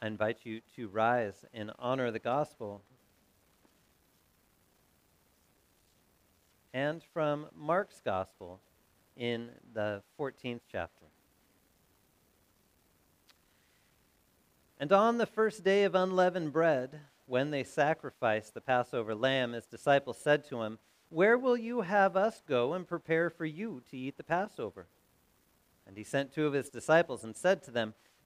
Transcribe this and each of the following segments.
I invite you to rise and honor of the gospel. And from Mark's gospel in the 14th chapter. And on the first day of unleavened bread, when they sacrificed the Passover lamb, his disciples said to him, Where will you have us go and prepare for you to eat the Passover? And he sent two of his disciples and said to them,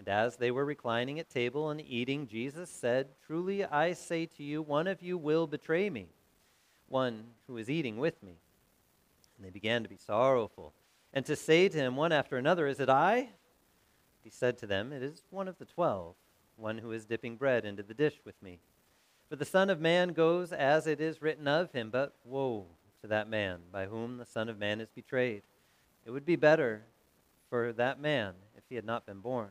And as they were reclining at table and eating, Jesus said, Truly I say to you, one of you will betray me, one who is eating with me. And they began to be sorrowful, and to say to him one after another, Is it I? He said to them, It is one of the twelve one who is dipping bread into the dish with me. For the Son of Man goes as it is written of him, but woe to that man by whom the Son of Man is betrayed. It would be better for that man if he had not been born.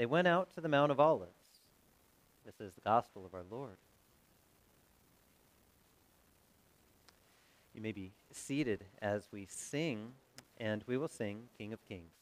they went out to the Mount of Olives. This is the gospel of our Lord. You may be seated as we sing, and we will sing King of Kings.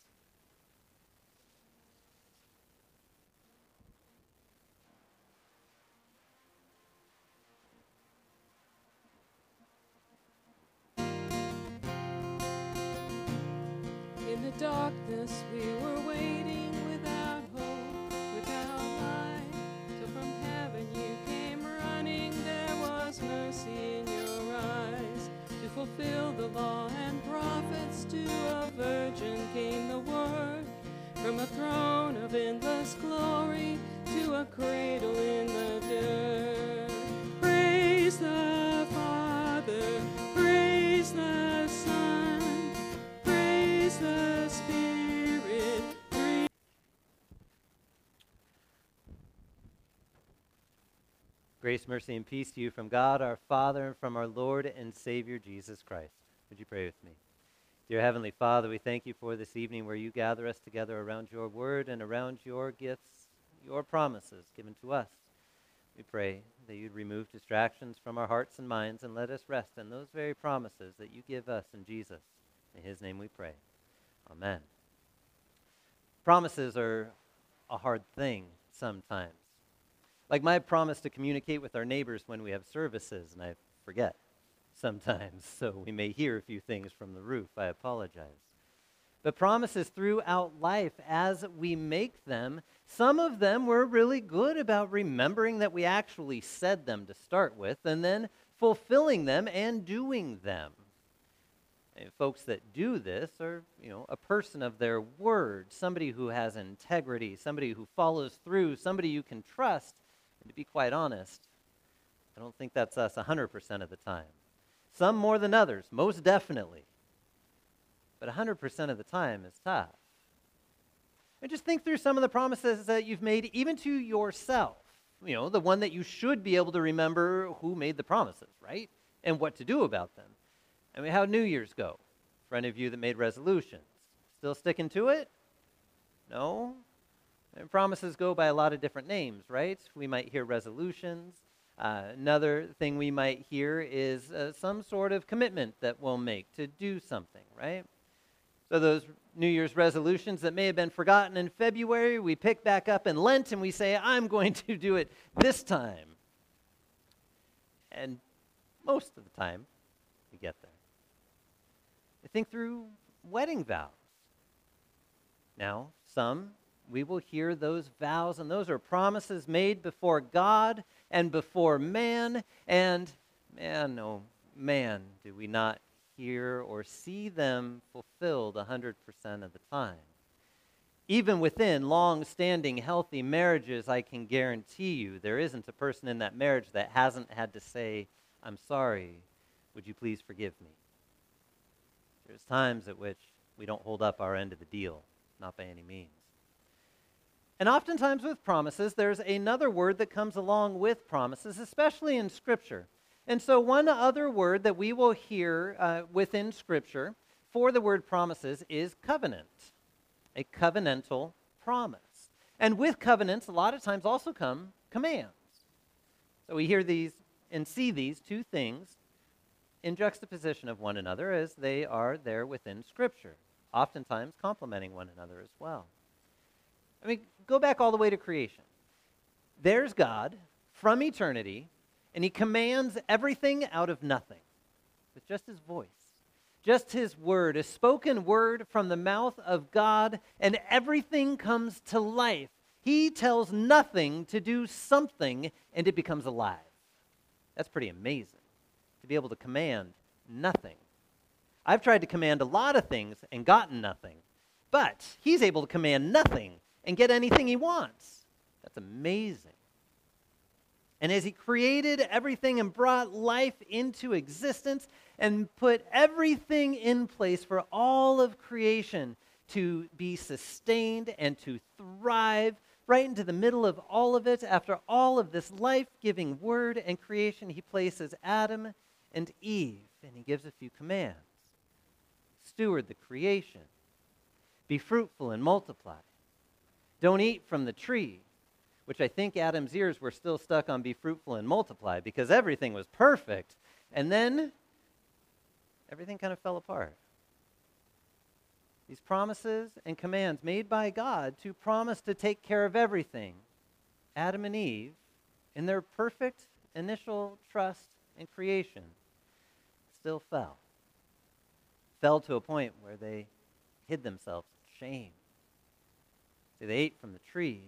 From a throne of endless glory to a cradle in the dirt. Praise the Father, praise the Son, praise the Spirit. Grace, mercy, and peace to you from God our Father and from our Lord and Savior Jesus Christ. Would you pray with me? Dear Heavenly Father, we thank you for this evening where you gather us together around your word and around your gifts, your promises given to us. We pray that you'd remove distractions from our hearts and minds and let us rest in those very promises that you give us in Jesus. In his name we pray. Amen. Promises are a hard thing sometimes. Like my promise to communicate with our neighbors when we have services, and I forget sometimes, so we may hear a few things from the roof. I apologize. But promises throughout life as we make them, some of them were really good about remembering that we actually said them to start with, and then fulfilling them and doing them. And folks that do this are, you know, a person of their word, somebody who has integrity, somebody who follows through, somebody you can trust And to be quite honest, I don't think that's us 100% of the time. Some more than others, most definitely. But 100% of the time is tough. And just think through some of the promises that you've made, even to yourself. You know, the one that you should be able to remember who made the promises, right? And what to do about them. I mean, how New Year's go? For any of you that made resolutions. Still sticking to it? No? And promises go by a lot of different names, right? We might hear resolutions. Uh, another thing we might hear is uh, some sort of commitment that we'll make to do something, right? So those New Year's resolutions that may have been forgotten in February, we pick back up in Lent and we say, I'm going to do it this time. And most of the time, we get there. I think through wedding vows. Now, some we will hear those vows, and those are promises made before God and before man. And man, oh man, do we not hear or see them fulfilled 100% of the time. Even within long standing, healthy marriages, I can guarantee you there isn't a person in that marriage that hasn't had to say, I'm sorry, would you please forgive me? There's times at which we don't hold up our end of the deal, not by any means. And oftentimes with promises, there's another word that comes along with promises, especially in Scripture. And so, one other word that we will hear uh, within Scripture for the word promises is covenant, a covenantal promise. And with covenants, a lot of times also come commands. So, we hear these and see these two things in juxtaposition of one another as they are there within Scripture, oftentimes complementing one another as well. I mean, go back all the way to creation. There's God from eternity, and he commands everything out of nothing with just his voice, just his word, a spoken word from the mouth of God, and everything comes to life. He tells nothing to do something, and it becomes alive. That's pretty amazing to be able to command nothing. I've tried to command a lot of things and gotten nothing, but he's able to command nothing and get anything he wants. That's amazing. And as he created everything and brought life into existence and put everything in place for all of creation to be sustained and to thrive, right into the middle of all of it, after all of this life giving word and creation, he places Adam and Eve and he gives a few commands steward the creation, be fruitful and multiply, don't eat from the tree which I think Adam's ears were still stuck on be fruitful and multiply because everything was perfect. And then everything kind of fell apart. These promises and commands made by God to promise to take care of everything, Adam and Eve, in their perfect initial trust in creation, still fell. Fell to a point where they hid themselves in shame. They ate from the tree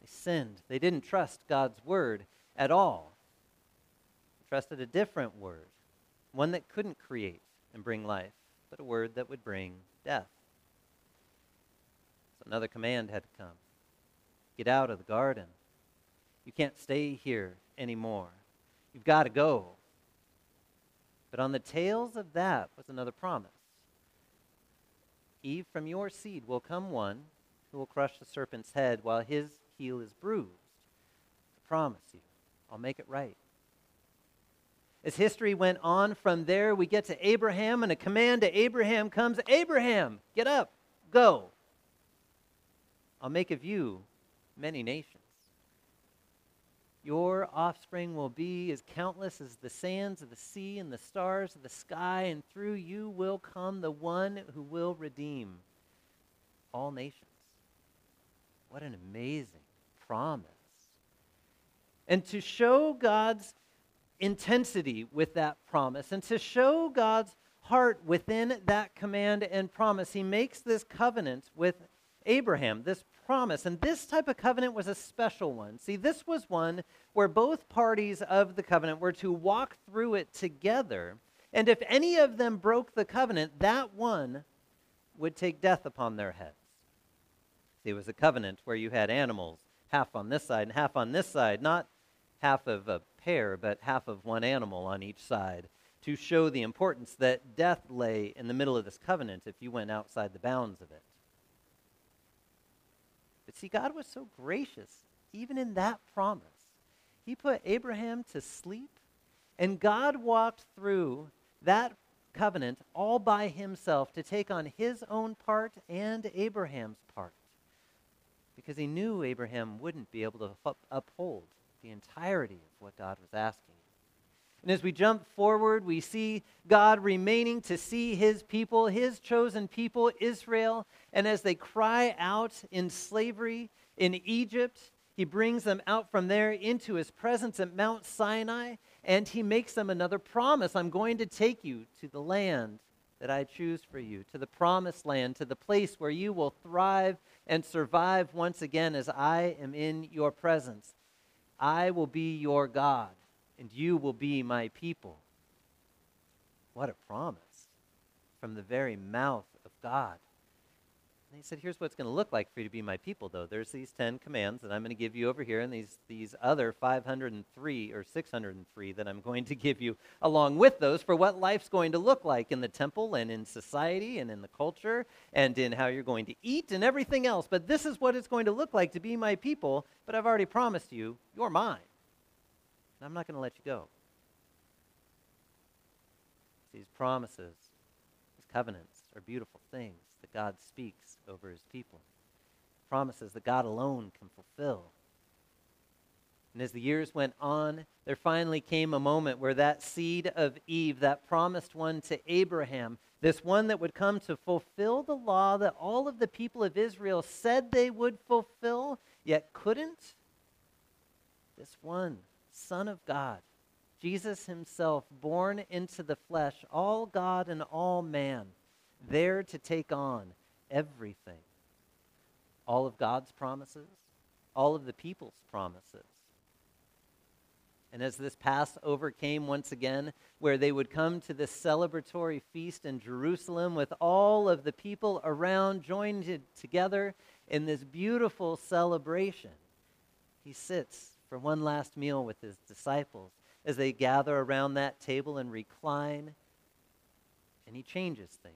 they sinned. They didn't trust God's word at all. They trusted a different word, one that couldn't create and bring life, but a word that would bring death. So another command had to come get out of the garden. You can't stay here anymore. You've got to go. But on the tails of that was another promise Eve, from your seed will come one who will crush the serpent's head, while his heel is bruised. I promise you, I'll make it right. As history went on from there, we get to Abraham, and a command to Abraham comes Abraham, get up, go. I'll make of you many nations. Your offspring will be as countless as the sands of the sea and the stars of the sky, and through you will come the one who will redeem all nations. What an amazing promise. And to show God's intensity with that promise and to show God's heart within that command and promise, he makes this covenant with Abraham, this promise. And this type of covenant was a special one. See, this was one where both parties of the covenant were to walk through it together. And if any of them broke the covenant, that one would take death upon their heads. It was a covenant where you had animals half on this side and half on this side, not half of a pair, but half of one animal on each side, to show the importance that death lay in the middle of this covenant if you went outside the bounds of it. But see, God was so gracious, even in that promise. He put Abraham to sleep, and God walked through that covenant all by himself to take on his own part and Abraham's part because he knew Abraham wouldn't be able to uphold the entirety of what God was asking. And as we jump forward, we see God remaining to see his people, his chosen people, Israel. And as they cry out in slavery in Egypt, he brings them out from there into his presence at Mount Sinai, and he makes them another promise I'm going to take you to the land that I choose for you, to the promised land, to the place where you will thrive and survive once again as I am in your presence. I will be your God, and you will be my people. What a promise from the very mouth of God. And he said, Here's what it's going to look like for you to be my people, though. There's these 10 commands that I'm going to give you over here, and these, these other 503 or 603 that I'm going to give you along with those for what life's going to look like in the temple and in society and in the culture and in how you're going to eat and everything else. But this is what it's going to look like to be my people, but I've already promised you, you're mine. And I'm not going to let you go. These promises, these covenants are beautiful things that God speaks over his people. Promises that God alone can fulfill. And as the years went on, there finally came a moment where that seed of Eve, that promised one to Abraham, this one that would come to fulfill the law that all of the people of Israel said they would fulfill, yet couldn't, this one, Son of God, Jesus himself, born into the flesh, all God and all man, there to take on everything. All of God's promises, all of the people's promises. And as this Passover came once again, where they would come to this celebratory feast in Jerusalem with all of the people around joined together in this beautiful celebration, he sits for one last meal with his disciples as they gather around that table and recline, and he changes things.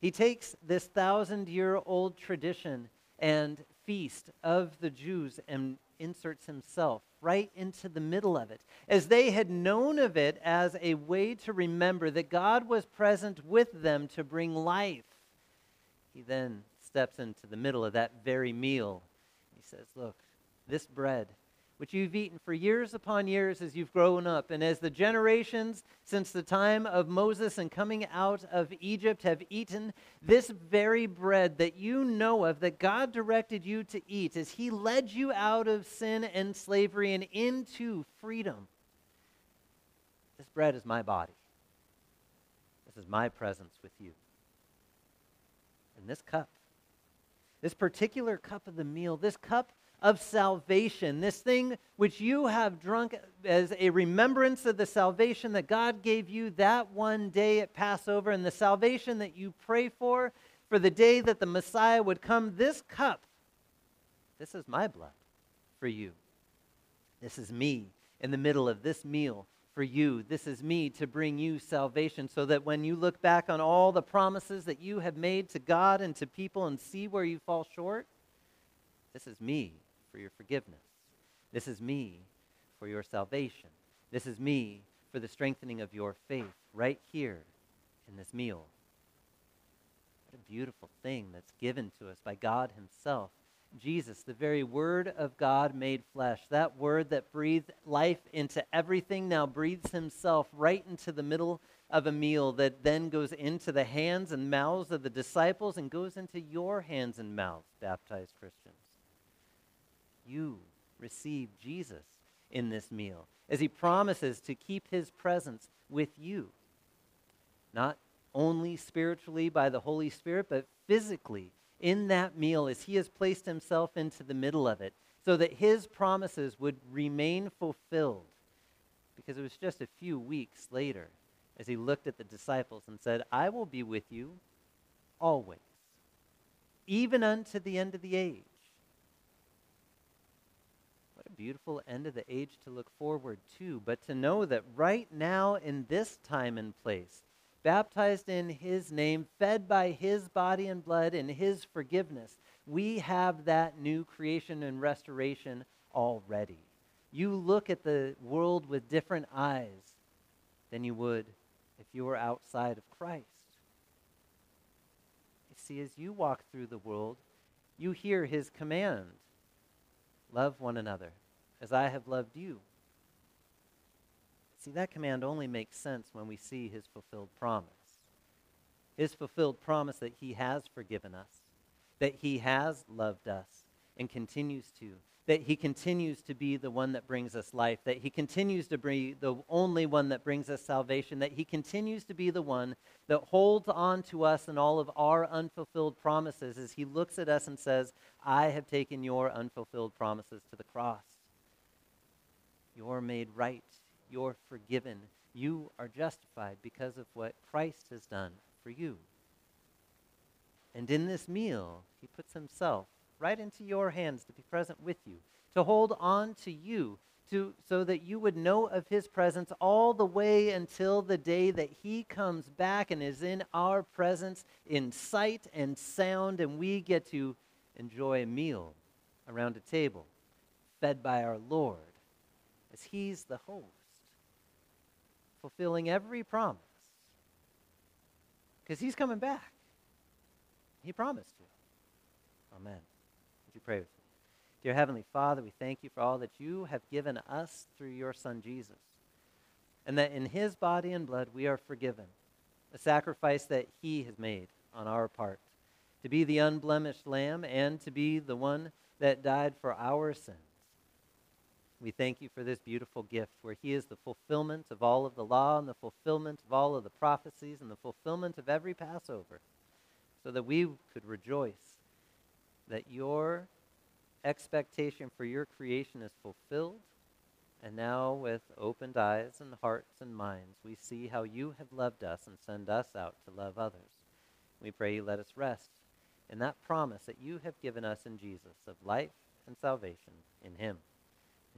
He takes this thousand year old tradition and feast of the Jews and inserts himself right into the middle of it. As they had known of it as a way to remember that God was present with them to bring life, he then steps into the middle of that very meal. He says, Look, this bread which you've eaten for years upon years as you've grown up, and as the generations since the time of Moses and coming out of Egypt have eaten this very bread that you know of, that God directed you to eat, as He led you out of sin and slavery and into freedom. This bread is my body. This is my presence with you. And this cup, this particular cup of the meal, this cup of salvation, this thing which you have drunk as a remembrance of the salvation that God gave you that one day at Passover, and the salvation that you pray for for the day that the Messiah would come. This cup, this is my blood for you. This is me in the middle of this meal for you. This is me to bring you salvation so that when you look back on all the promises that you have made to God and to people and see where you fall short, this is me for your forgiveness. This is me for your salvation. This is me for the strengthening of your faith right here in this meal. What a beautiful thing that's given to us by God Himself. Jesus, the very Word of God made flesh, that Word that breathed life into everything, now breathes Himself right into the middle of a meal that then goes into the hands and mouths of the disciples and goes into your hands and mouths, baptized Christians you receive Jesus in this meal as he promises to keep his presence with you. Not only spiritually by the Holy Spirit, but physically in that meal as he has placed himself into the middle of it so that his promises would remain fulfilled. Because it was just a few weeks later as he looked at the disciples and said, I will be with you always, even unto the end of the age beautiful end of the age to look forward to, but to know that right now in this time and place, baptized in his name, fed by his body and blood and his forgiveness, we have that new creation and restoration already. You look at the world with different eyes than you would if you were outside of Christ. You see, as you walk through the world, you hear his command love one another as I have loved you. See, that command only makes sense when we see his fulfilled promise. His fulfilled promise that he has forgiven us, that he has loved us, and continues to. That he continues to be the one that brings us life, that he continues to be the only one that brings us salvation, that he continues to be the one that holds on to us and all of our unfulfilled promises as he looks at us and says, I have taken your unfulfilled promises to the cross. You're made right. You're forgiven. You are justified because of what Christ has done for you. And in this meal, he puts himself right into your hands to be present with you, to hold on to you, to, so that you would know of his presence all the way until the day that he comes back and is in our presence in sight and sound, and we get to enjoy a meal around a table, fed by our Lord, he's the host, fulfilling every promise. Because he's coming back. He promised to. Amen. Would you pray with me? Dear Heavenly Father, we thank you for all that you have given us through your Son Jesus. And that in his body and blood we are forgiven, a sacrifice that he has made on our part, to be the unblemished lamb and to be the one that died for our sins. We thank you for this beautiful gift where he is the fulfillment of all of the law and the fulfillment of all of the prophecies and the fulfillment of every Passover so that we could rejoice that your expectation for your creation is fulfilled. And now, with opened eyes and hearts and minds, we see how you have loved us and send us out to love others. We pray you let us rest in that promise that you have given us in Jesus of life and salvation in him.